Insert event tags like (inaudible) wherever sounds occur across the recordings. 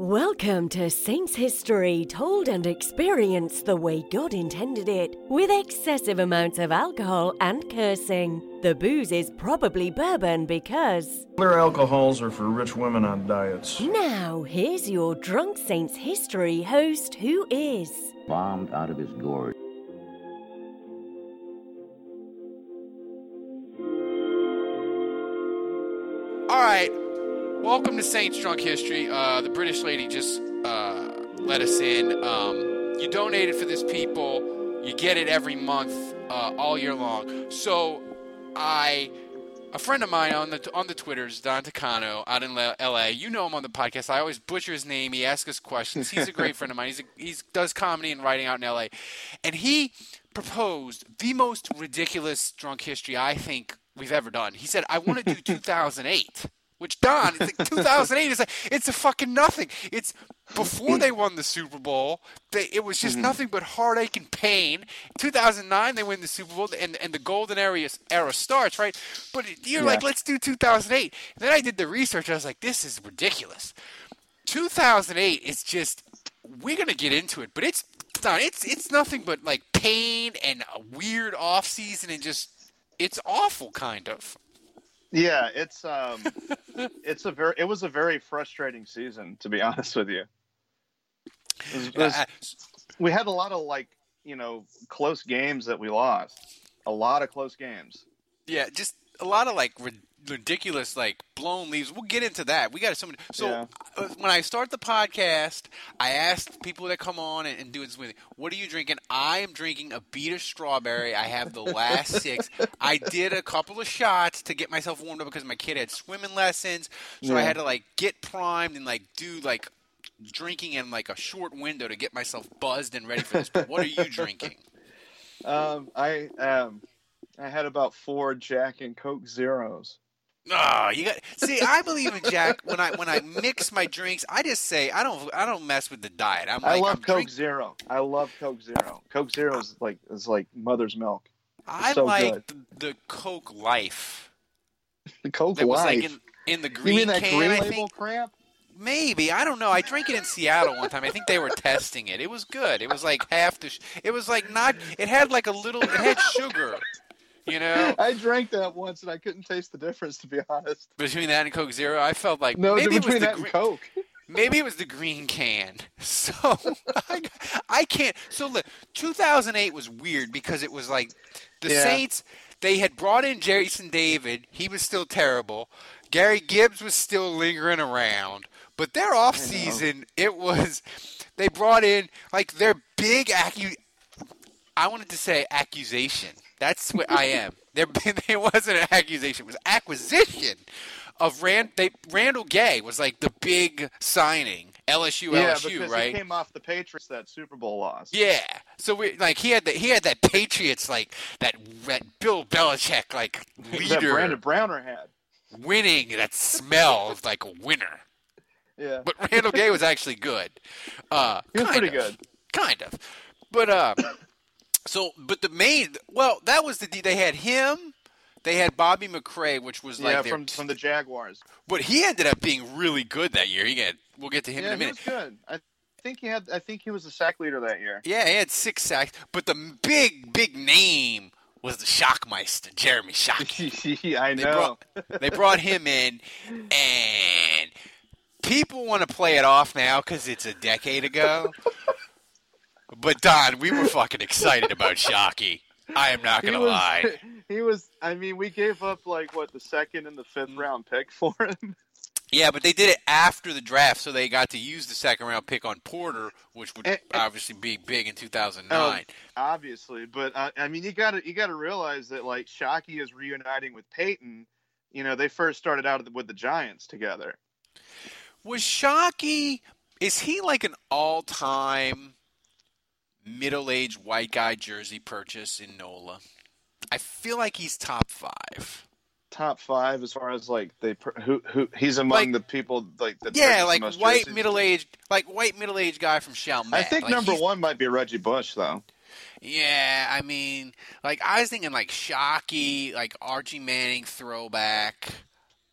Welcome to Saints History, told and experienced the way God intended it, with excessive amounts of alcohol and cursing. The booze is probably bourbon because. Other alcohols are for rich women on diets. Now, here's your Drunk Saints History host who is. bombed out of his gourd. All right. Welcome to Saints Drunk History. Uh, the British lady just uh, let us in. Um, you donated for this, people. You get it every month, uh, all year long. So, I, a friend of mine on the on the Twitters, Don Tacano, out in L.A. You know him on the podcast. I always butcher his name. He asks us questions. He's a great (laughs) friend of mine. He's a, he's does comedy and writing out in L.A. And he proposed the most ridiculous drunk history I think we've ever done. He said, "I want to do (laughs) 2008." Which Don, it's like 2008 is like it's a fucking nothing. It's before they won the Super Bowl. They, it was just mm-hmm. nothing but heartache and pain. 2009 they win the Super Bowl and and the golden era era starts right. But you're like, let's do 2008. And then I did the research. I was like, this is ridiculous. 2008 is just we're gonna get into it, but it's Don, it's it's nothing but like pain and a weird off season and just it's awful kind of. Yeah, it's um, (laughs) it's a very it was a very frustrating season to be (laughs) honest with you. It was- it was- we had a lot of like you know close games that we lost, a lot of close games. Yeah, just a lot of like ridiculous, like blown leaves. We'll get into that. We got so many. So Yeah. uh, when I start the podcast, I ask people that come on and, and do this with me, "What are you drinking?" I am drinking Abita strawberry. I have the last (laughs) six. I did a couple of shots to get myself warmed up because my kid had swimming lessons, so I had to like get primed and like do like drinking in like a short window to get myself buzzed and ready for this. But what are you drinking? (laughs) Um, I um, I had about four Jack and Coke Zeros. Oh, you got (laughs) see. I believe in Jack when I when I mix my drinks. I just say I don't I don't mess with the diet. I'm I love I'm Coke drink- Zero. I love Coke Zero. Coke Zero is like is like mother's milk. I so like the, the Coke Life. The Coke That was Life. like in, in the you green mean that can. green I label think crap? maybe I don't know. I drank it in Seattle one time. I think they were testing it. It was good. It was like half the. Sh- it was like not. It had like a little. It had sugar. You know, (laughs) I drank that once and I couldn't taste the difference to be honest. between that and Coke Zero, I felt like No, maybe it was between the that green. and Coke. Maybe it was the green can. (laughs) So (laughs) I, I can't. So look, 2008 was weird because it was like the Yeah. Saints. They had brought in Jason David. He was still terrible. Gary Gibbs was still lingering around. But their off season, it was. They brought in like their big accu. I wanted to say accusation. That's what I (laughs) am. There, (laughs) it wasn't an accusation. It was acquisition of Rand. They Randall Gay was like the big signing. LSU, yeah, LSU, because right? he came off the Patriots that Super Bowl loss. Yeah. So we like he had that he had that Patriots like that that Bill Belichick like (laughs) leader that Brandon Browner had. winning that smells like a winner. Yeah, But Randall Gay was actually good. Uh, he was kind pretty of. good. kind of. But uh, (coughs) so but the main well that was the they had him. They had Bobby McCray, which was like yeah, their from from the Jaguars. but he ended up being really good that year. He get we'll get to him yeah, in a he minute. was good. I think he had. I think he was the sack leader that year. Yeah, he had six sacks, but the big big name was the Shockmeister, Jeremy Shockey. (laughs) I They know. brought they brought him in, and people want to play it off now because it's a decade ago. But Don, we were fucking excited about (laughs) Shockey. I am not gonna was, lie. (laughs) he was. I mean, we gave up like what the second and the fifth round pick for him. (laughs) Yeah, but they did it after the draft, so they got to use the second round pick on Porter, which would Eh, eh. obviously be big in 2009. obviously. But uh, I mean, you got to you got to realize that like Shockey is reuniting with Peyton. You know, they first started out with the Giants together. Was Shockey? Is he like an all-time middle-aged white guy jersey purchase in NOLA? I feel like he's top five. Top five as far as like they who who he's among Like- the people like that. Yeah, the like white jerseys. middle-aged, like white middle-aged guy from Chalmette. I think Like, number one might be Reggie Bush though. Yeah, I mean, like I was thinking like Shockey, like Archie Manning throwback.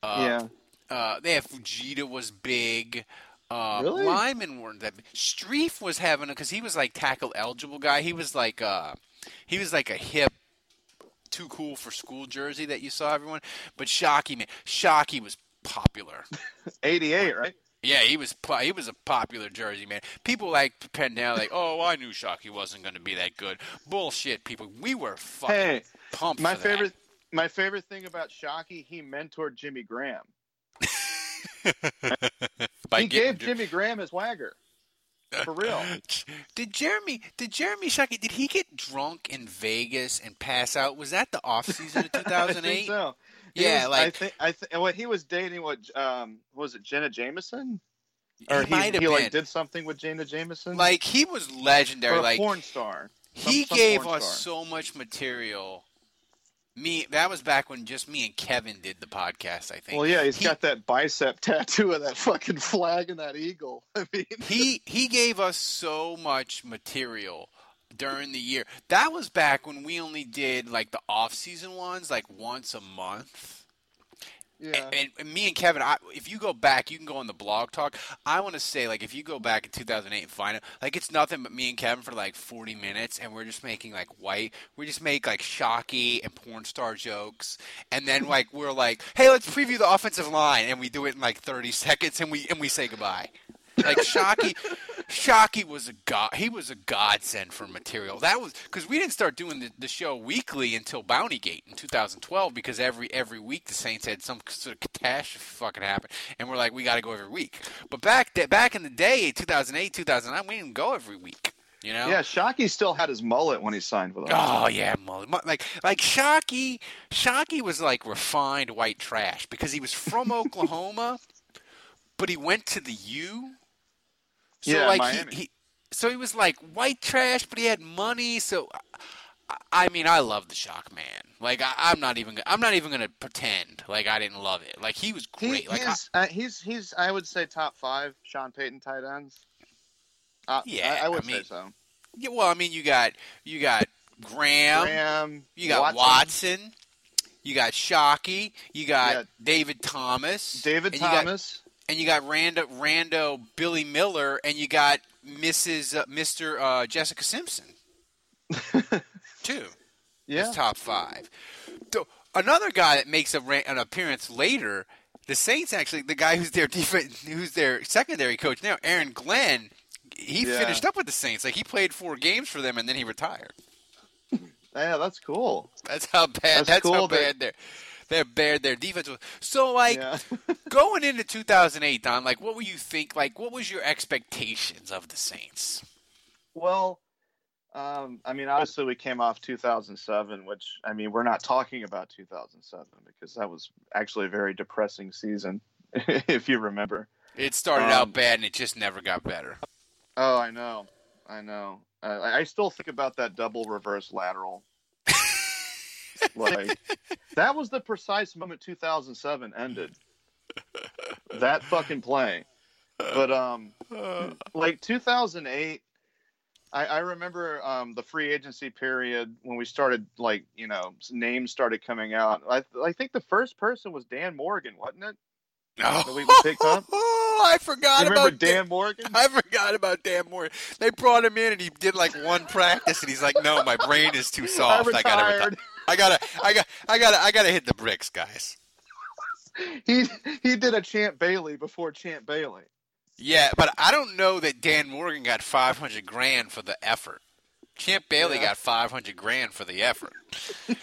Uh, yeah, Uh, they have Fujita was big. Uh, Really? Lyman weren't that. Big. Strief was having a because he was like tackle eligible guy. He was like uh, he was like a hip, too cool for school jersey that you saw everyone. But Shockey man, Shockey was popular. (laughs) eighty eight, right? Yeah, he was he was a popular jersey man. People like pretend now like, oh, I knew Shockey wasn't going to be that good. Bullshit, people. We were fucking Hey, pumped. my favorite my favorite thing about Shockey, he mentored Jimmy Graham. (laughs) He gave Jimmy Graham his wagger. For real. (laughs) Did Jeremy? Did Jeremy Shockey? Did he get drunk in Vegas and pass out? Was that the off season of (laughs) I 2008? think so. Yeah, was- like- I think I think what he was dating what um was it Jenna Jameson or he he been. like did something with Jenna Jameson Like he was legendary. a Like porn star. Some- he some gave us star. so much material. Me, that was back when just me and Kevin did the podcast. I think. Well, yeah, he's He- got that bicep (laughs) tattoo of that fucking flag and that eagle. (laughs) I mean, he he gave us so much material during the year. That was back when we only did like the off season ones, like once a month. Yeah. And, and me and Kevin, I, if you go back, you can go on the blog talk. I want to say, like, if you go back in 2008 and find it, like, it's nothing but me and Kevin for like 40 minutes, and we're just making like white. We just make like Shockey and porn star jokes, and then like we're like, hey, let's preview the offensive line, and we do it in like 30 (laughs) seconds, and we and we say goodbye. Like Shockey, Shockey was a god. He was a godsend for material. That was because we didn't start doing the, the show weekly until Bounty Gate in 2012. Because every every week the Saints had some sort of catastrophe fucking happen, and we're like, we got to go every week. But back th- back in the day, 2008, 2009, we didn't go every week. You know? yeah, Shockey still had his mullet when he signed with us. Oh yeah, mullet. Like like Shockey. Shockey was like refined white trash because he was from (laughs) Oklahoma, but he went to the U. So Yeah, like Miami. he, he, so he was like white trash, but he had money. So I, I mean, I love the Shock Man. Like I, I'm not even I'm not even gonna pretend like I didn't love it. Like he was He, great. like I, he's, uh, he's he's I would say top five Sean Payton tight ends. Uh, Yeah, I, I would I mean, say so. yeah, well, I mean, you got you got Graham. Graham, You got Watson. You got Shockey. You got Yeah. David Thomas. David Thomas. And you got Rando, Rando Billy Miller, and you got Mrs. Uh, Mr. Uh, Jessica Simpson, (laughs) too. yeah, top five. So, another guy that makes a, an appearance later, the Saints actually, the guy who's their defense, who's their secondary coach now, Aaron Glenn. He Yeah. finished up with the Saints. Like he played four games for them, and then he retired. yeah, that's cool. That's how bad. That's That's, how bad that- their bad their defense was. So like yeah. (laughs) going into 2008, Don, like what were you think? Like what was your expectations of the Saints? Well, um, I mean, obviously we came off 2007, which I mean, we're not talking about 2007 because that was actually a very depressing season, (laughs) if you remember. It started Um, out bad and it just never got better. Oh, I know, I know. Uh, I still think about that double reverse lateral. Like that was the precise moment 2007 ended. That fucking play. But um, (laughs) like 2008 I, I remember um, the free agency period when we started like you know names started coming out i, I think the first person was dan morgan wasn't it Oh, we picked up? (laughs) I forgot you remember about dan morgan I forgot about Dan Morgan. They brought him in and he did like one practice and he's like, "No, my brain is too (laughs) soft. I gotta, retire. I gotta, I got, I gotta, I gotta hit the bricks, guys." he he did a champ bailey before champ bailey Yeah, but I don't know that Dan Morgan got five hundred grand for the effort. Champ Bailey Yeah. got five hundred grand for the effort. (laughs)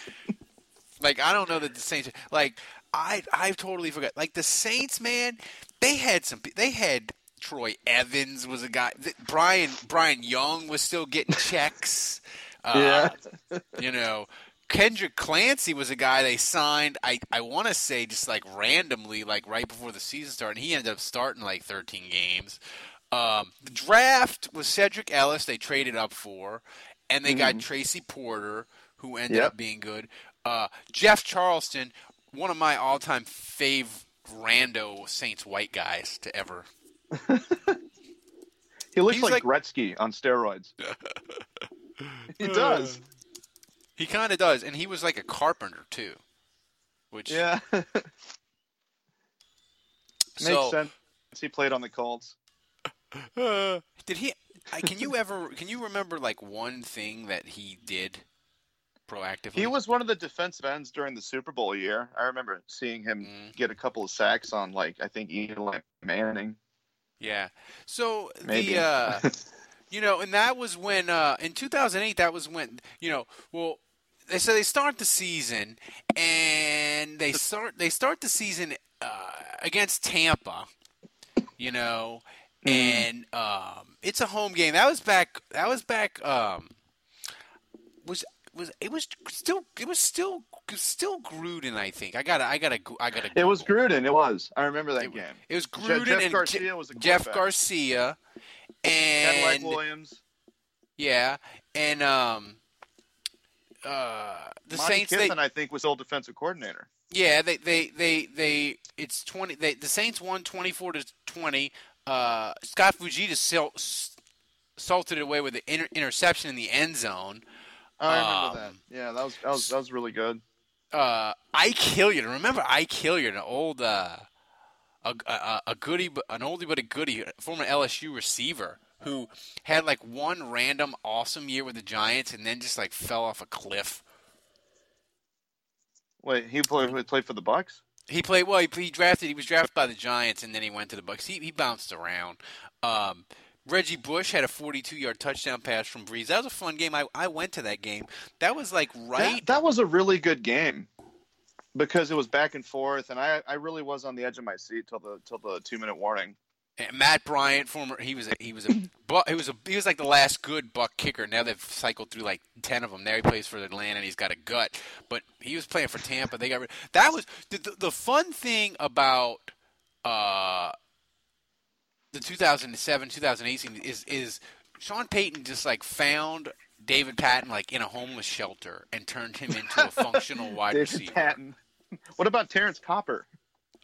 like I don't know that the Saints like I I totally forgot. Like the Saints, man, they had some. They had Troy Evans was a guy. th- Brian Brian Young was still getting checks. (laughs) Uh, you know, Kendrick Clancy was a guy they signed. I I want to say just like randomly, like right before the season started. And he ended up starting like 13 games. Um, the draft was Sedrick Ellis. They traded up for, and they got Tracy Porter, who ended Yep. up being good. Uh, Jeff Charleston, one of my all-time fave rando Saints white guys to ever. (laughs) He looks He's like, like- Gretzky on steroids. (laughs) he does. He kind of does, and he was like a carpenter too, which Yeah. (laughs) Makes sense. He played on the Colts. (laughs) Did he? Can you ever? Can you remember like one thing that he did proactively? He was one of the defensive ends during the Super Bowl year. I remember seeing him Mm. get a couple of sacks on, like, I think Eli Manning. Yeah. So Maybe. the uh, (laughs) you know, and that was when uh, in 2008. That was when you know. Well, they so they start the season, and they start they start the season uh, against Tampa. You know, and um, it's a home game. That was back. That was back. Um, was was it was still it was still still Gruden. I think I got I got I got to. It was Gruden. It was. I remember that It, game. it was Gruden Jeff and Garcia was Jeff. Garcia and Williams. yeah, and um, uh, the Monty Saints. They, I think, was old defensive coordinator. yeah, they, they, they, they. It's twenty. They, the Saints won twenty four to twenty. Uh, Scott Fujita sal- salted it away with an inter- interception in the end zone. I remember Um, that. Yeah, that was that was that was really good. uh, Ike Hilliard. Remember Ike Hilliard, an old, uh, a, a, a goodie, but- an oldie but a goodie, former LSU receiver who had like one random awesome year with the Giants and then just like fell off a cliff. Wait, he played he played for the Bucks. He played well. He, he drafted. He was drafted by the Giants, and then he went to the Bucks. He, he bounced around. Um, Reggie Bush had a 42-yard touchdown pass from Brees. That was a fun game. I, I went to that game. That was like right. That, that was a really good game because it was back and forth, and I I really was on the edge of my seat till the till the two minute warning. And Matt Bryant, former he was a, he was a (clears throat) bu- he was a he was like the last good Buck kicker. Now they've cycled through like ten of them. Now he plays for Atlanta and he's got a gut. But he was playing for Tampa. They got rid. That was the the, the fun thing about uh the 2007 2018 is is Sean Payton just like found David Patten like in a homeless shelter and turned him into a functional (laughs) wide David receiver. Patten. What about Terrance Copper?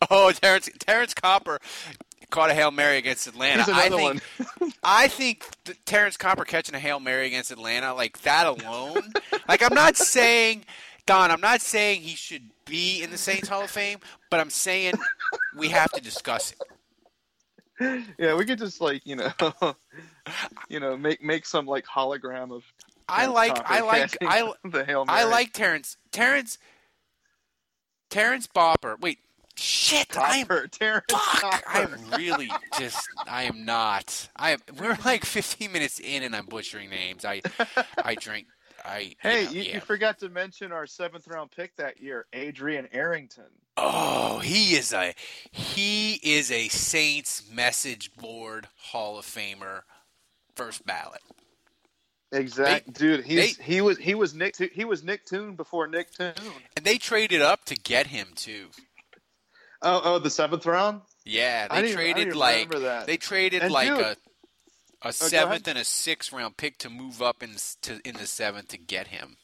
Oh, Terrance Terrance Copper caught a hail mary against Atlanta. (laughs) I think. I think Terrance Copper catching a hail mary against Atlanta, like that alone. like I'm not saying, Don, I'm not saying he should be in the Saints Hall of Fame, but I'm saying we have to discuss it. yeah, we could just like you know, (laughs) you know, make make some like hologram of. I like, I like, (laughs) I, mary. I like Terrance, Terrance, Terrance Bopper. Wait, shit, I am Copper. Terrance Fuck! I'm really just. I am not. I am. We're like 15 minutes in, and I'm butchering names. I, I drink. I. Hey, you, know, you, yeah. you forgot to mention our seventh round pick that year, Adrian Arrington. Oh, he is a. He is a Saints message board Hall of Famer, first ballot. Exact, dude. He's they- he was he was Nick he was Nick Toon before Nick Toon. And they traded up to get him too. Oh, oh, the seventh round. Yeah, they I traded didn't like that. they traded And like dude- a a ahead. seventh and a sixth round pick to move up in to in the seventh to get him.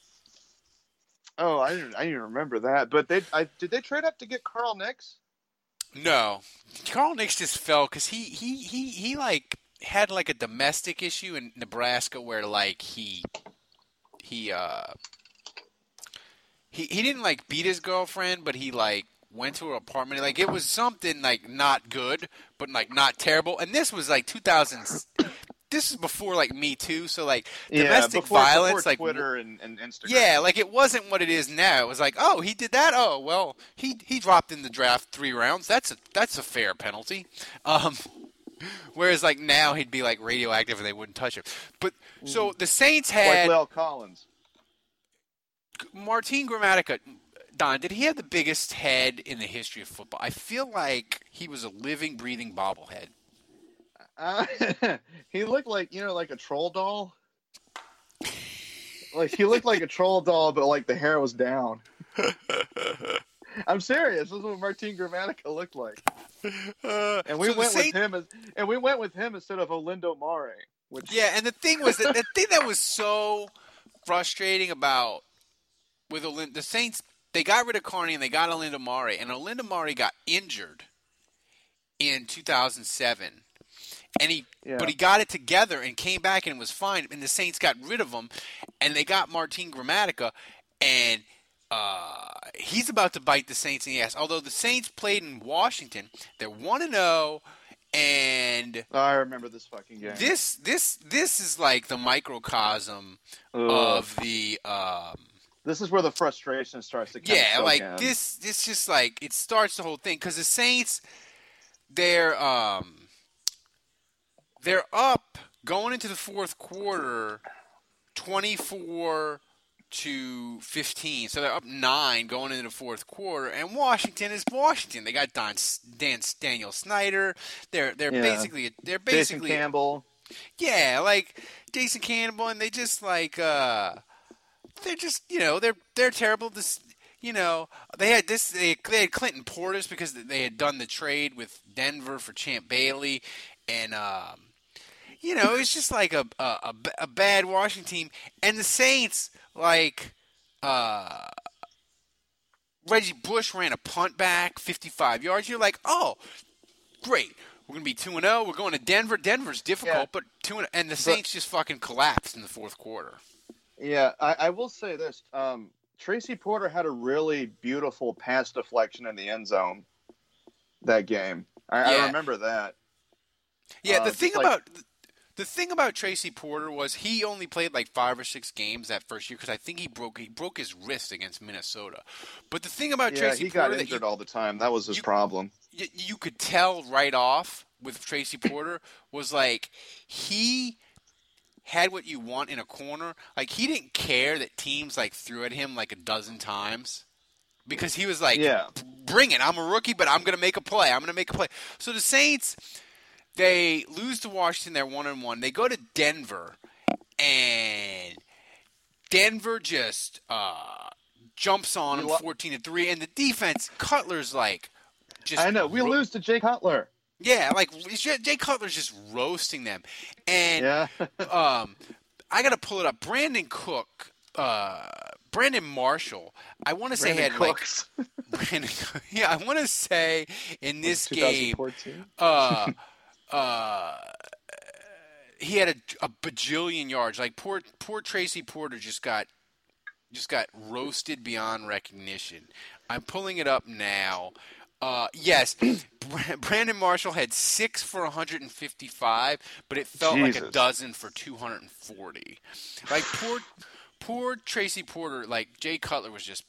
Oh, I didn't I didn't remember that. But they I did they trade up to get Carl Nicks? No, Carl Nicks just fell because he, he he he like had like a domestic issue in Nebraska where like he he uh he he didn't like beat his girlfriend, but he like went to her apartment. Like it was something like not good, but like not terrible. And this was like 2000. This is before like Me Too, so like domestic before, violence, before like Twitter and, and Instagram. yeah, like it wasn't what it is now. It was like, oh, he did that. Oh, well, he he dropped in the draft three rounds. That's a that's a fair penalty. Um, (laughs) Whereas like now he'd be like radioactive and they wouldn't touch him. But so the Saints had like Lyle Collins. Martin Gramatica. Don, did he have the biggest head in the history of football? I feel like he was a living, breathing bobblehead. Uh, (laughs) he looked like you know, like a troll doll. Like he looked like a troll doll, but like the hair was down. (laughs) I'm serious. This is what Martin Gramatica looked like, Uh, (laughs) and we so went Saint- with him as, and we went with him instead of Olindo Mare. Which Yeah, and the thing was that the thing that was so frustrating about with Olin- the Saints, they got rid of Carney and they got Olindo Mare, and Olindo Mare got injured in 2007. And he, Yeah. but he got it together and came back and was fine. And the Saints got rid of him, and they got Martin Gramatica, and uh, he's about to bite the Saints in the ass. Although the Saints played in Washington, they're one and zero, and Oh, I remember this fucking game. this this this is like the microcosm Ugh. of the um this is where the frustration starts to yeah like in. this this just like it starts the whole thing because the saints they're um they're up going into the fourth quarter 24 to 15 so they're up 9 going into the fourth quarter and washington is washington they got Don, Dan, daniel snyder they're they're Yeah. basically they're Jason basically Campbell. yeah, like Jason Campbell, and they just like uh, they're just you know they're they're terrible. This you know they had this they, they had Clinton Portis because they had done the trade with Denver for Champ Bailey, and um, you know it's just like a a bad Washington team, and the Saints like uh. Reggie Bush ran a punt back, 55 yards. You're like, oh, great. We're gonna be two and zero. We're going to Denver. Denver's difficult, Yeah. but two and and the Saints just fucking collapsed in the fourth quarter. Yeah, I, I will say this. Um, Tracy Porter had a really beautiful pass deflection in the end zone that game. I, Yeah. I remember that. Yeah, Uh, the thing like- about the thing about Tracy Porter was he only played like five or six games that first year because I think he broke he broke his wrist against Minnesota. But the thing about Yeah, Tracy he Porter got injured you, all the time. That was his you- problem. you, you could tell right off with Tracy Porter was like he had what you want in a corner. Like he didn't care that teams like threw at him like a dozen times because he was like, Yeah. bring it. I'm a rookie, but I'm gonna make a play. I'm gonna make a play." So the Saints, they lose to Washington. They're one and one. They go to Denver, and Denver just uh, jumps on them fourteen to three, and the defense, Cutler's like. Just I know. We ro- lose to Jay Cutler. Yeah, like Jay Cutler's just roasting them, and Yeah. (laughs) um, I gotta pull it up. Brandon Cook, uh, Brandon Marshall. I want to say had Cooks. like (laughs) Brandon. (laughs) Yeah, I want to say in this game, uh, uh, he had a, a bajillion yards. Like poor poor Tracy Porter just got just got roasted beyond recognition. I'm pulling it up now. Uh, yes, (clears throat) Brandon Marshall had six for 155, but it felt like a dozen for 240. Like poor, poor Tracy Porter. Like Jay Cutler was just.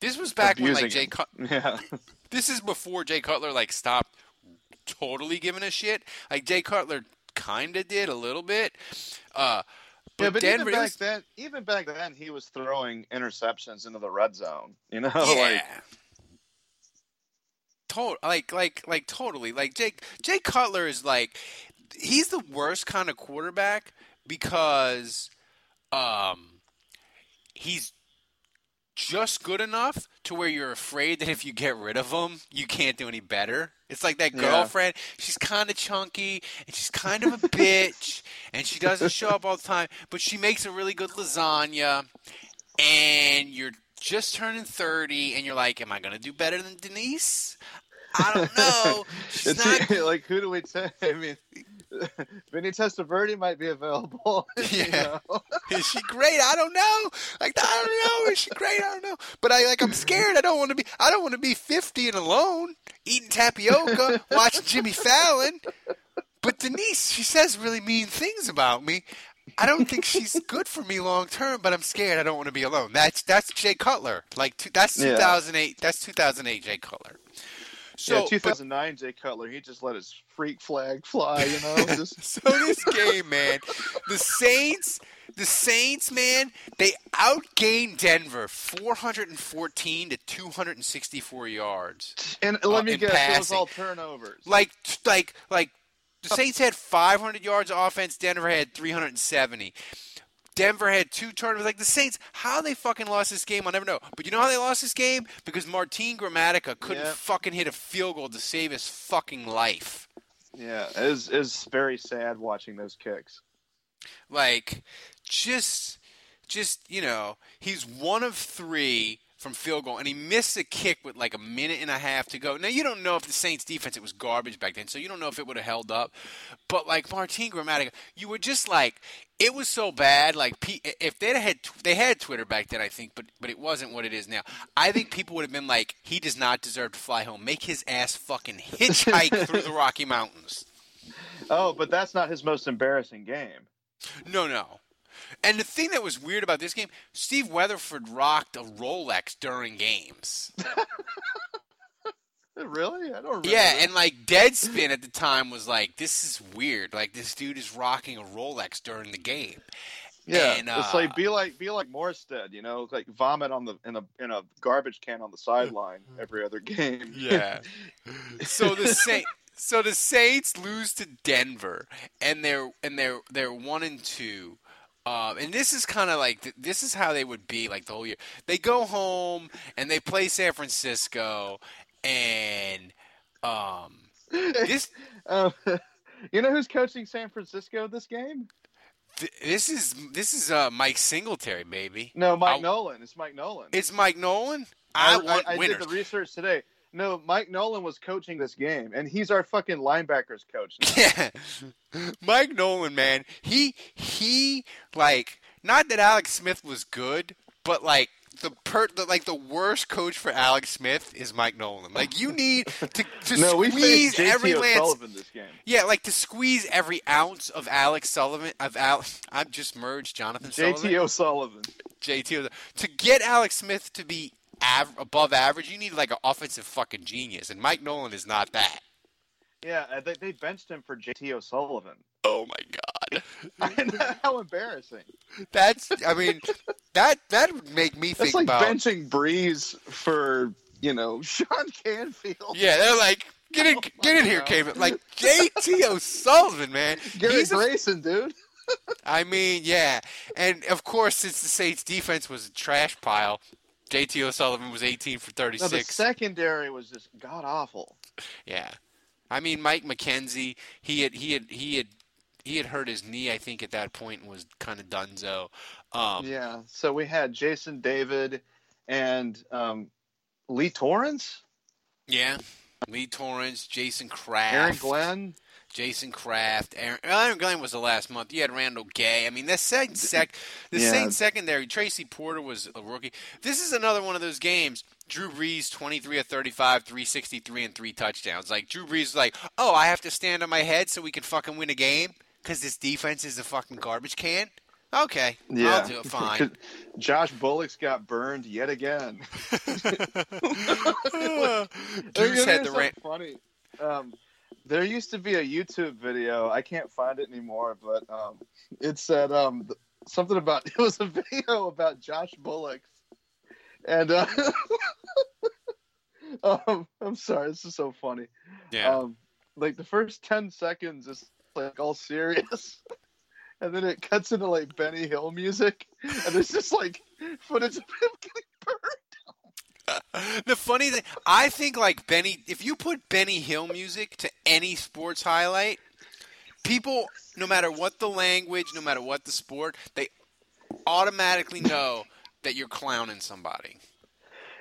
This was back when like Jay Cutler. (laughs) Yeah. (laughs) This is before Jay Cutler like stopped totally giving a shit. Like Jay Cutler kind of did a little bit. Uh, but, yeah, but Denver even back was, then, even back then, he was throwing interceptions into the red zone. You know, (laughs) yeah. like Tot- like like like totally like Jake Jay Cutler is like he's the worst kind of quarterback because um he's just good enough to where you're afraid that if you get rid of him, you can't do any better. It's like that Yeah. girlfriend. She's kind of chunky and she's kind of a (laughs) bitch, and she doesn't show up all the time, but she makes a really good lasagna. And you're just turning thirty, and you're like, "Am I going to do better than Denise?" I don't know. (laughs) It's not. (laughs) like who do we take? I mean, (laughs) Vinny Testaverde might be available. you Yeah. know? Is she great? I don't know. Like I don't know. Is she great? I don't know. But I like I'm scared. I don't want to be. I don't want to be 50 and alone eating tapioca, watching Jimmy Fallon. But Denise, she says really mean things about me. I don't think she's good for me long term. But I'm scared. I don't want to be alone. That's that's Jay Cutler. Like that's Yeah. 2008. That's 2008 Jay Cutler. So yeah, 2009, Jay Cutler, he just let his freak flag fly, you know. (laughs) Just, So this game, man, the Saints, the Saints, man, they outgained Denver 414 to 264 yards. and let Uh, me guess, it was passing. all turnovers. Like, like, like, the Saints had 500 yards of offense. Denver had 370. Denver had two turnovers. Like the Saints, how they fucking lost this game, I'll never know. But you know how they lost this game? Because Martin Gramatica couldn't Yep. fucking hit a field goal to save his fucking life. Yeah, it was, it was very sad watching those kicks. Like, just, just you know, he's one of three from field goal, and he missed a kick with like a minute and a half to go. Now you don't know if the Saints defense it was garbage back then, so you don't know if it would have held up. But like Martin Gramatica, you were just like, it was so bad. Like, if they had they had Twitter back then, I think, but but it wasn't what it is now. I think people would have been like, he does not deserve to fly home. Make his ass fucking hitchhike (laughs) through the Rocky Mountains. Oh, but that's not his most embarrassing game. No, no. And the thing that was weird about this game, Steve Weatherford rocked a Rolex during games. (laughs) Really? I don't remember. Yeah, that. and like Deadspin at the time was like, "This is weird. Like this dude is rocking a Rolex during the game." yeah, and, it's uh, like be like be like Morstead, you know, like vomit on the in a in a garbage can on the sideline (laughs) every other game. Yeah. so the (laughs) Saint, so the Saints lose to Denver, and they're and they're they're one and two. Um, and this is kind of like this is how they would be like the whole year. They go home and they play San Francisco, and um, this (laughs) Um, (laughs) you know who's coaching San Francisco this game? th- this is this is uh, Mike Singletary, baby. No, Mike I'll- Nolan. It's Mike Nolan. It's Mike Nolan. I, want I, winners. did the research today. No, Mike Nolan was coaching this game, and he's our fucking linebackers coach. now. (laughs) Yeah, Mike Nolan, man, he he like not that Alex Smith was good, but like the per the, like the worst coach for Alex Smith is Mike Nolan. Like you need to, to (laughs) no, squeeze faced every JT lance. This game. Yeah, like to squeeze every ounce of Alex Sullivan of Al. I've just merged Jonathan Sullivan. JT O'Sullivan. JT to get Alex Smith to be av- above average. You need like an offensive fucking genius, and Mike Nolan is not that. Yeah, they, they benched him for JT O'Sullivan. Oh my god. (laughs) (laughs) How embarrassing! That's, I mean, that that would make me think That's like about. benching Brees for you know (laughs) Sean Canfield. Yeah, they're like, get in, oh get in here, God. Cayman. Like J.T. O'Sullivan, man. Gary He's a- dude. I mean, yeah, and of course, since the Saints' defense was a trash pile, J.T. O'Sullivan was 18 for No, the secondary was just god awful. (laughs) yeah, I mean, Mike McKenzie, he had he had he had he had hurt his knee, I think, at that point, and was kind of donezo. Um, yeah, so we had Jason David and um, Leigh Torrence, yeah. Leigh Torrence, Jason Craft, Aaron Glenn. Jason Craft, Aaron, Aaron Glenn was the last month. You had Randall Gay. I mean, the same sec the Yeah. Saints secondary. Tracy Porter was a rookie. This is another one of those games. Drew Brees, twenty three of thirty five, three sixty three, and three touchdowns. Like Drew Brees, is like, oh, I have to stand on my head so we can fucking win a game because this defense is a fucking garbage can. Okay, Yeah, I'll do it (laughs) fine. Josh Bullocks got burned yet again. (laughs) Drew's had the something rant. funny. Um, there used to be a YouTube video. I can't find it anymore, but um, it said um, something about. (laughs) It was a video about Josh Bullock, and uh, (laughs) um, I'm sorry, this is so funny. Yeah. Um, like the first ten seconds is like all serious. (laughs) And then it cuts into like Benny Hill music, and it's just like footage of him. The funny thing, I think like Benny, if you put Benny Hill music to any sports highlight, people, no matter what the language, no matter what the sport, they automatically know that you're clowning somebody.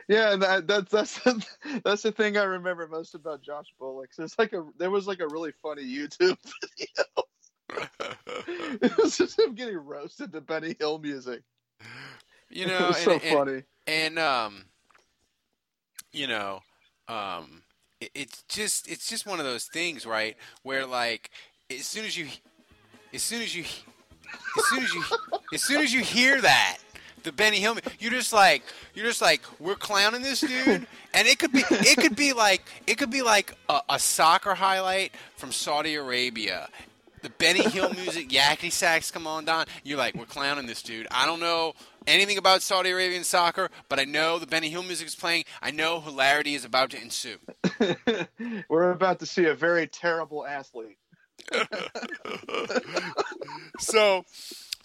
Yeah, that, that's that's the, (laughs) that's the thing I remember most about Josh Bullock. There's like a there was like a really funny YouTube (laughs) video. (laughs) it was just him getting roasted to Benny Hill music. You know, it was so and, and, funny. and um, you know, um, it, it's just it's just one of those things, right? Where like as soon as you, as soon as you, as soon as you, as soon as you hear that, the Benny Hill. You're just like you're just like we're clowning this dude, and it could be it could be like it could be like a, a soccer highlight from Saudi Arabia. The Benny Hill music, (laughs) yakety sax come on down. You're like we're clowning this dude. I don't know anything about Saudi Arabian soccer, but I know the Benny Hill music is playing. I know hilarity is about to ensue. (laughs) We're about to see a very terrible athlete. (laughs) so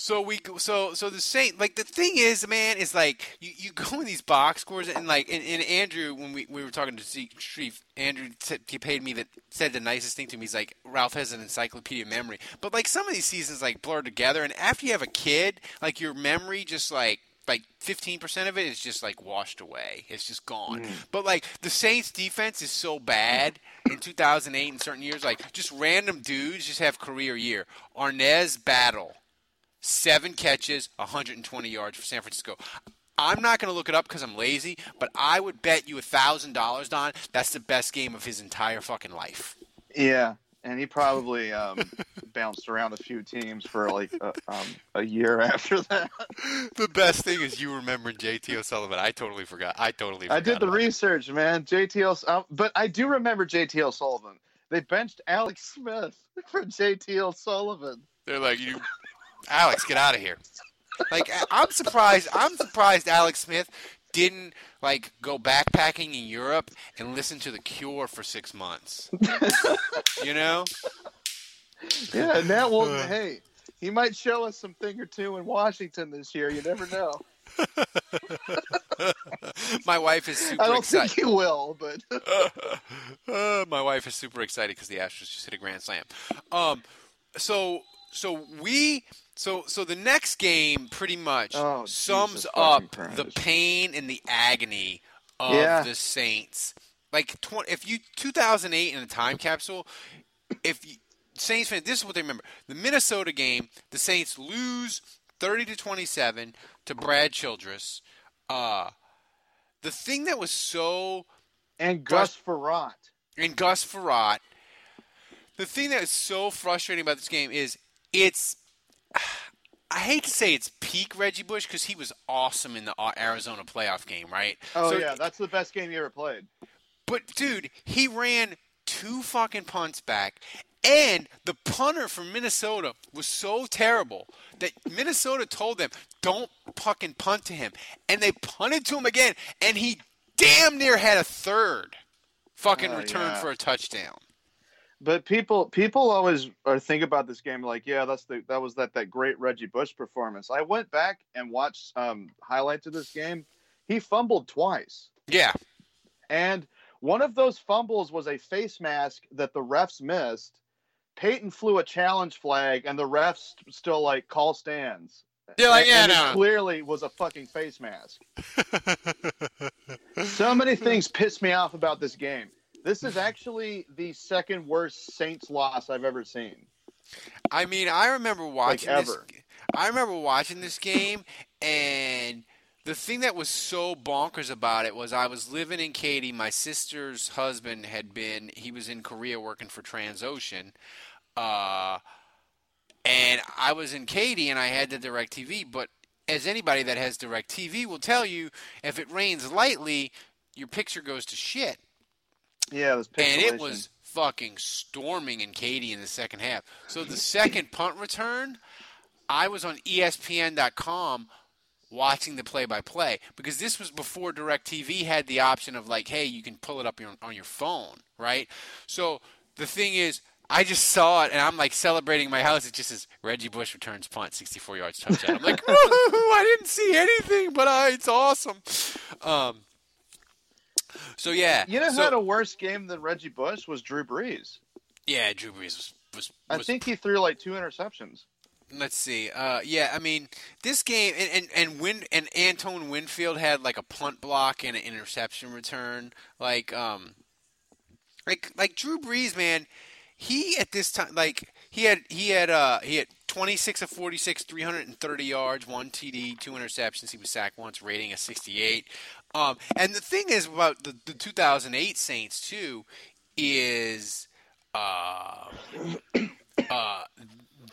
so we so so the same like the thing is man is like you, you go in these box scores and like and, and Andrew when we, we were talking to Steve Andrew t- he paid me that said the nicest thing to me he's like Ralph has an encyclopedia memory but like some of these seasons like blur together and after you have a kid like your memory just like like 15% of it is just like washed away. It's just gone. Mm. But like the Saints defense is so bad in 2008 in certain years like just random dudes just have career year. Arnaz Battle seven catches, 120 yards for San Francisco. I'm not going to look it up because I'm lazy, but I would bet you a thousand dollars, Don. That's the best game of his entire fucking life. Yeah, and he probably um, (laughs) bounced around a few teams for like a, um, a, year after that. (laughs) the best thing is you remember JT O'Sullivan. I totally forgot. I totally. Forgot I did the research, it. man. JT, um, but I do remember JT O'Sullivan. They benched Alex Smith (laughs) for JT O'Sullivan. They're like you. Alex, get out of here. Like I'm surprised. I'm surprised Alex Smith didn't like go backpacking in Europe and listen to The Cure for six months. (laughs) you know? Yeah, now well, hey, he might show us something or two in Washington this year. You never know. (laughs) (laughs) my wife is super excited. I don't excited. think he will, but uh, my wife is super excited because the Astros just hit a grand slam. Um, so so we so so the next game pretty much oh, sums up Christ. the pain and the agony of Yeah. the Saints. Like tw- if you 2008 in a time capsule, if you, Saints fan, this is what they remember: the Minnesota game, the Saints lose 30 to 27 to Brad Childress. Uh, the thing that was so and Gus Frerotte. and Gus Frerotte. The thing that is so frustrating about this game is it's. I hate to say it's peak Reggie Bush because he was awesome in the Arizona playoff game, right? Oh So- yeah, that's the best game he ever played. But dude, he ran two fucking punts back, and the punter from Minnesota was so terrible that Minnesota told them, "Don't fucking punt to him," and they punted to him again, and he damn near had a third fucking Oh, return yeah. for a touchdown. But people people always are think about this game like, yeah, that's the that was that that great Reggie Bush performance. I went back and watched um, highlights of this game. He fumbled twice, Yeah, and one of those fumbles was a face mask that the refs missed. Peyton flew a challenge flag, and the refs still like call stands. They're like, yeah, and no. clearly was a fucking face mask. (laughs) so many things piss me off about this game. This is actually the second worst Saints loss I've ever seen. I mean, I remember watching this. ever. I remember watching this game, and the thing that was so bonkers about it was I was living in Katy. My sister's husband had been he was in Korea working for Transocean, uh, and I was in Katy, and I had the Direct TV. But as anybody that has Direct TV will tell you, if it rains lightly, your picture goes to shit Yeah, this and it was fucking storming in Katy in the second half. So the second punt return, I was on ESPN.com watching the play-by-play because this was before DirecTV had the option of like, hey, you can pull it up your, on your phone, right? So the thing is. I just saw it and I'm like celebrating my house. It just says Reggie Bush returns punt, 64 yards touchdown. I'm like! (laughs) I didn't see anything, but uh, it's awesome. Um, so yeah, You know who so, had a worse game than Reggie Bush was Drew Brees. Yeah, Drew Brees was. was, I think he threw like two interceptions. Let's see. Uh, yeah, I mean, this game and and and Win and Antoine Winfield had like a punt block and an interception return. Like um, like like Drew Brees, man. He at this time, like he had he had uh he had 26 of 46, 330 yards, one TD, two interceptions. He was sacked once, rating a 68. Um, and the thing is about the, the 2008 Saints too is uh, uh,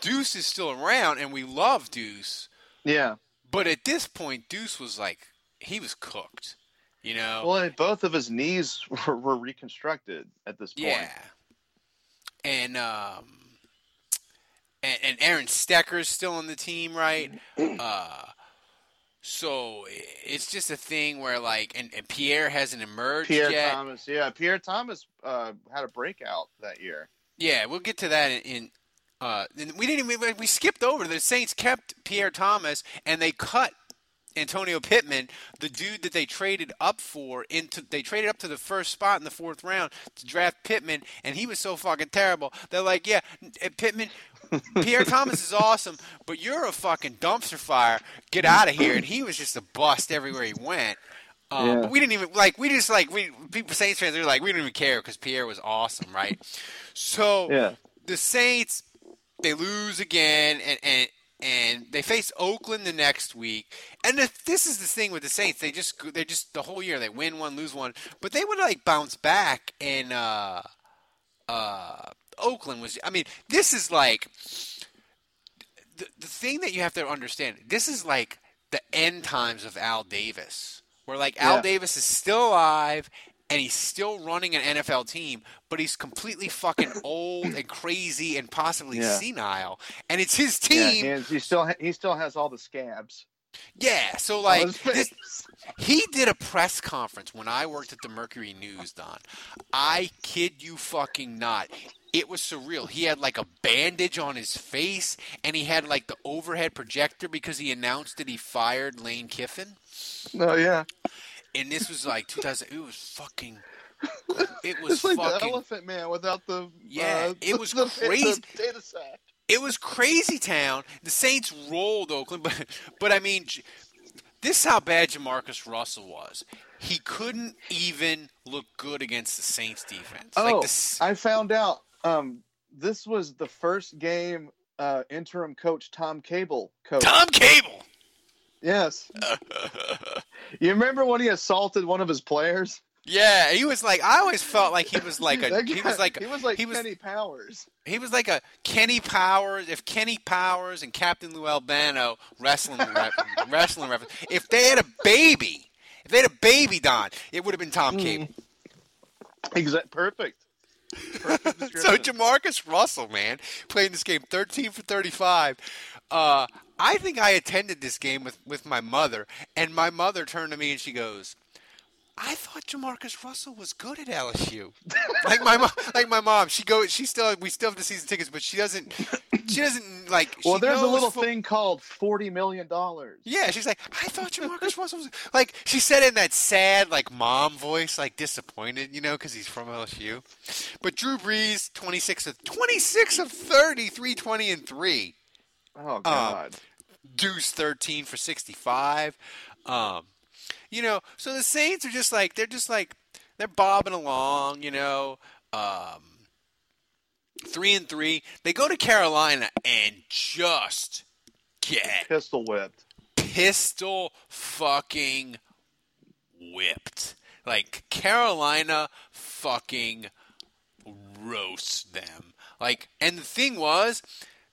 Deuce is still around, and we love Deuce. Yeah, But at this point, Deuce was like, he was cooked. You know? Well, both of his knees (laughs) were, were reconstructed at this point. yeah. And um, and, and Aaron Stecker's still on the team, right? (clears throat) Uh, so it's just a thing where like, and, and Pierre hasn't emerged Pierre yet. Thomas, yeah, Pierre Thomas uh, had a breakout that year. Yeah, we'll get to that in. in uh, we didn't even we skipped over. The Saints kept Pierre Thomas and they cut Antonio Pittman, the dude that they traded up for into they traded up to the first spot in the fourth round to draft Pittman, and he was so fucking terrible. They're like, yeah, Pittman, Pierre Thomas is awesome, but you're a fucking dumpster fire. Get out of here. And he was just a bust everywhere he went. Um, Yeah. But we didn't even like. We just like we people Saints fans. They're like we didn't even care because Pierre was awesome, right? So Yeah. the Saints they lose again, and and and they face Oakland the next week. And the, this is the thing with the Saints. They just they just the whole year they win one, lose one, but they would like bounce back. And uh, uh, Oakland was. I mean, this is like the the thing that you have to understand. This is like the end times of Al Davis, where like Al Davis is still alive and he's still running an NFL team, but he's completely fucking (coughs) old and crazy and possibly Yeah. senile, and it's his Yeah, team. and he still ha- he still has all the scabs. Yeah, so like this, he did a press conference when I worked at the Mercury News, Don. I kid you fucking not. It was surreal. He had like a bandage on his face and he had like the overhead projector because he announced that he fired Lane Kiffin. Oh yeah, And this was like 2000 it was fucking (laughs) it was it's like the fucking Elephant Man without the Yeah, uh, it (laughs) was the, crazy. The data sack. it was crazy town. The Saints rolled Oakland, (laughs) but but I mean, this is how bad Jamarcus Russell was. He couldn't even look good against the Saints defense. Oh, like the, I found out. Um, this was the first game uh, interim coach Tom Cable coached. Tom Cable. Yes. (laughs) You remember when he assaulted one of his players? yeah, he was like. I always felt like he was (laughs) like a. That He was like. he was like he was- Kenny Powers. He was like a Kenny Powers. If Kenny Powers and Captain Lou Albano wrestling (laughs) wrestling reference, if they had a baby, if they had a baby, Don, it would have been Tom Cable. Exact. Perfect. (laughs) So. Jamarcus Russell, man, playing this game 13 for 35. Uh, I think I attended this game with, with my mother, and my mother turned to me and she goes, "I thought Jamarcus Russell was good at LSU." like my mom, like my mom, she goes, she still, we still have the season tickets, but she doesn't, she doesn't like. well, there's a little fo- thing called forty million dollars. yeah, she's like, I thought Jamarcus Russell was like. She said in that sad, like mom voice, like disappointed, you know, because he's from LSU. But Drew Brees, twenty six of twenty six of 30, 320 and three. Oh God. Deuce thirteen for sixty five. Um, you know, so the Saints are just like they're just like they're bobbing along, you know. Um, three and three. They go to Carolina and just get Pistol whipped. pistol fucking whipped. Like Carolina fucking roast them. Like and the thing was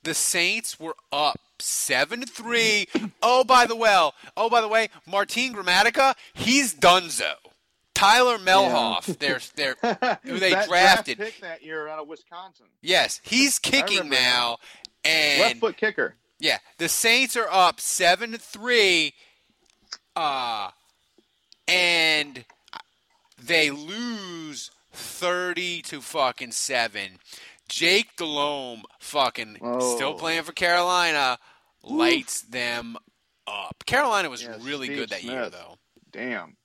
the Saints were up 7 to 3. Oh by the well, oh by the way, Martin Gramatica, he's donezo. Taylor Mehlhaff, their their (laughs) who they that drafted. draft pick that year out of Wisconsin. Yes, he's kicking now and Left foot kicker. yeah, the Saints are up seven to three, uh, and they lose thirty to fucking seven. Jake Delhomme, fucking Oh. still playing for Carolina, lights them up. Carolina was Yeah, really Steve good that year, though. Damn.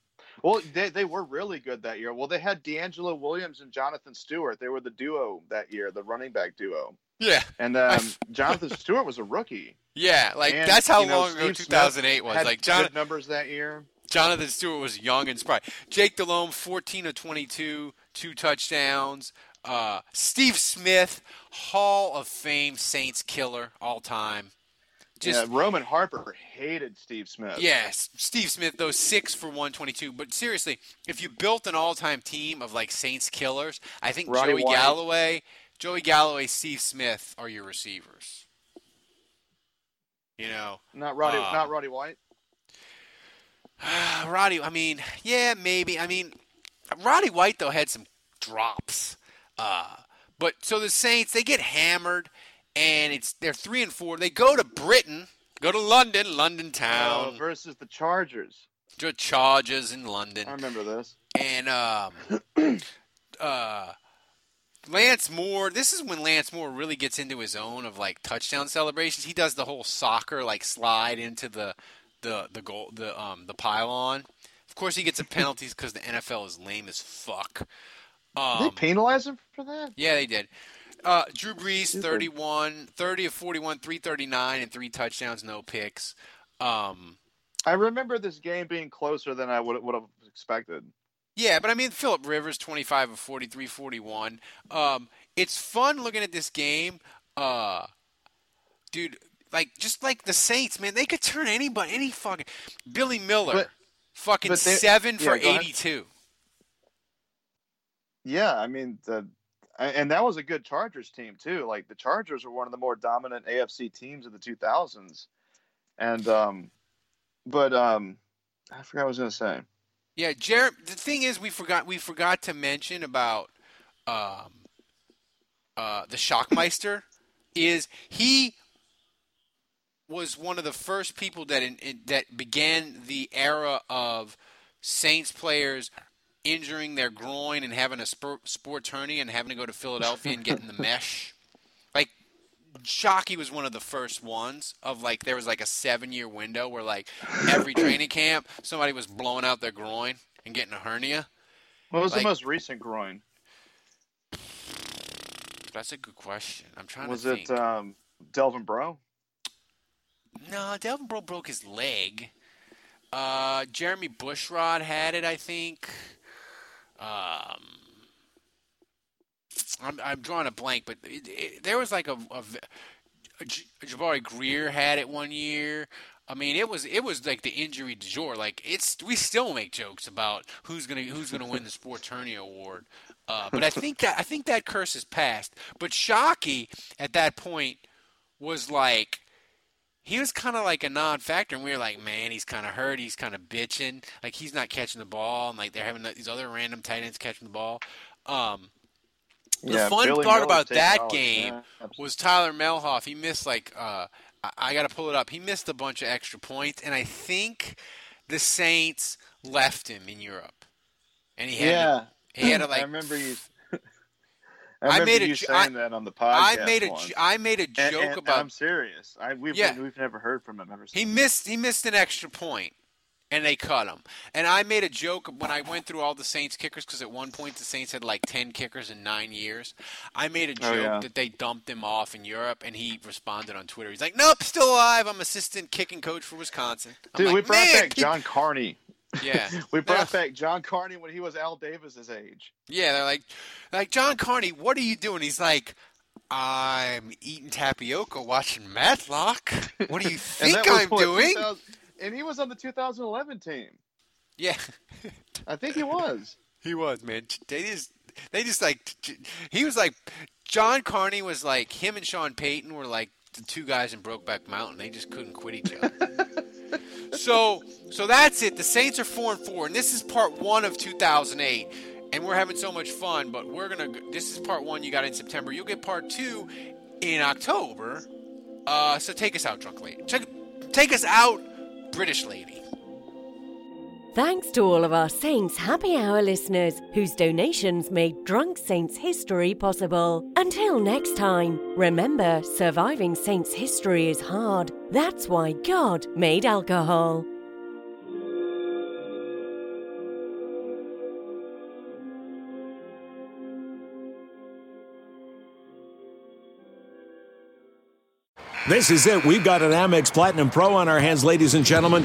Well, they, they were really good that year. Well, they had DeAngelo Williams and Jonathan Stewart. They were the duo that year, the running back duo. Yeah, And um, (laughs) Jonathan Stewart was a rookie. yeah, like And, that's how you know, long ago Steve Smith 2008 was. Like good John, numbers that year. Jonathan Stewart was young and spry. Jake Delhomme, 14 of 22, two touchdowns. Uh, Steve Smith, Hall of Fame Saints killer all time. Just yeah, Roman Harper hated Steve Smith. yes, Steve Smith though six for 122. But seriously, if you built an all-time team of like Saints killers, I think Ronnie Joey White. Galloway, Joey Galloway, Steve Smith are your receivers. You know, Not Roddy. Uh, not Roddy White. (sighs) Roddy. I mean, yeah, maybe. I mean, Roddy White though had some drops. Uh, but so the Saints they get hammered, and it's they're three and four. They go to Britain, go to London, London Uh, town, versus the Chargers. The Chargers in London. I remember this. and um, (clears throat) uh, Lance Moore. This is when Lance Moore really gets into his own of like touchdown celebrations. He does the whole soccer like slide into the the the goal the um the pylon. Of course, he gets a penalties because the NFL is lame as fuck. They Um, penalize him for that. yeah, they did. Uh, Drew Brees, Stupid. 31, 30 of 41, 339, and three touchdowns, no picks. Um, I remember this game being closer than I would would have expected. Yeah, but I mean, Philip Rivers, 25 of 43, 41. Um, it's fun looking at this game. Uh, dude, like, just like the Saints, man, they could turn anybody, any fucking. Billy Miller, But- fucking but they- seven for yeah, go ahead. 82. Yeah, I mean the, and that was a good Chargers team too. Like the Chargers were one of the more dominant AFC teams of the 2000s, and um, but um, I forgot what I was gonna say. Yeah, Jer- the thing is, we forgot we forgot to mention about um, uh, the Shockmeister is he was one of the first people that in, in, that began the era of Saints players injuring their groin and having a sport, sports hernia and having to go to Philadelphia and getting the mesh. (laughs) Like Shockey was one of the first ones of like there was like a seven year window where like every training camp somebody was blowing out their groin and getting a hernia. What was Like- the most recent groin? That's a good question. I'm trying Was to Was it um, Delvin Breaux? No, Delvin Breaux broke his leg. Uh, Jermon Bushrod had it, I think. Um, I'm, I'm drawing a blank, but it, it, there was like a Jabari Greer had it one year. I mean, it was it was like the injury du jour. Like it's we still make jokes about who's gonna who's gonna win the Sports Hernia Award. Uh, but I think that I think that curse is past. But Shockey at that point was like he was kind of like a non-factor, and we were like, man, he's kind of hurt. He's kind of bitching. Like he's not catching the ball, and like they're having these other random tight ends catching the ball. Um, the Yeah, fun Billy part Miller's about that all his game snaps. was Taylor Mehlhaff. He missed like uh, I, I got to pull it up. He missed a bunch of extra points, and I think the Saints left him in Europe, and he had yeah, to, he had to like. I remember you. I I made a saying I- that on the podcast. I made a once. I made a joke and- and about I'm serious. I we've Yeah. we've never heard from him ever. Since. He missed he missed an extra point, and they cut him. And I made a joke when I went through all the Saints kickers because at one point the Saints had like ten kickers in nine years. I made a Oh, joke yeah. that they dumped him off in Europe, and he responded on Twitter. He's like, "Nope, still alive. I'm assistant kicking coach for Wisconsin." I'm Dude, like, we brought back John Carney. Yeah, (laughs) We brought Yeah. back John Carney when he was Al Davis's age. yeah. They're like, like John Carney, what are you doing? He's like. I'm eating tapioca, watching Matlock. What do you (laughs) think I'm what, doing? 2000 And he was on the 2011 team. Yeah. I think he was. (laughs) He was, man. They just, they just like, he was like, John Carney was like, him and Sean Payton were like the two guys in Brokeback Mountain. They just couldn't quit each other. So, so that's it. The Saints are four and four, and this is part one of 2008, and we're having so much fun. But we're gonna. This is part one. You got in September. You'll get part two in October. Uh, so take us out, drunk lady. Check, take us out, British lady. Thanks to all of our Saints Happy Hour listeners whose donations made Drunk Saints history possible. Until next time, remember surviving Saints history is hard. That's why God made alcohol. This is it. We've got an Amex Platinum Pro on our hands, ladies and gentlemen.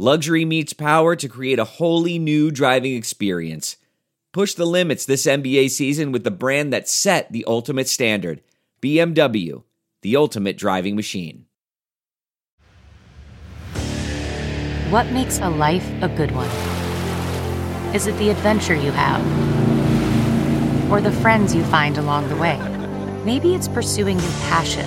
Luxury meets power to create a wholly new driving experience. Push the limits this NBA season with the brand that set the ultimate standard BMW, the ultimate driving machine. What makes a life a good one? Is it the adventure you have? Or the friends you find along the way? Maybe it's pursuing your passion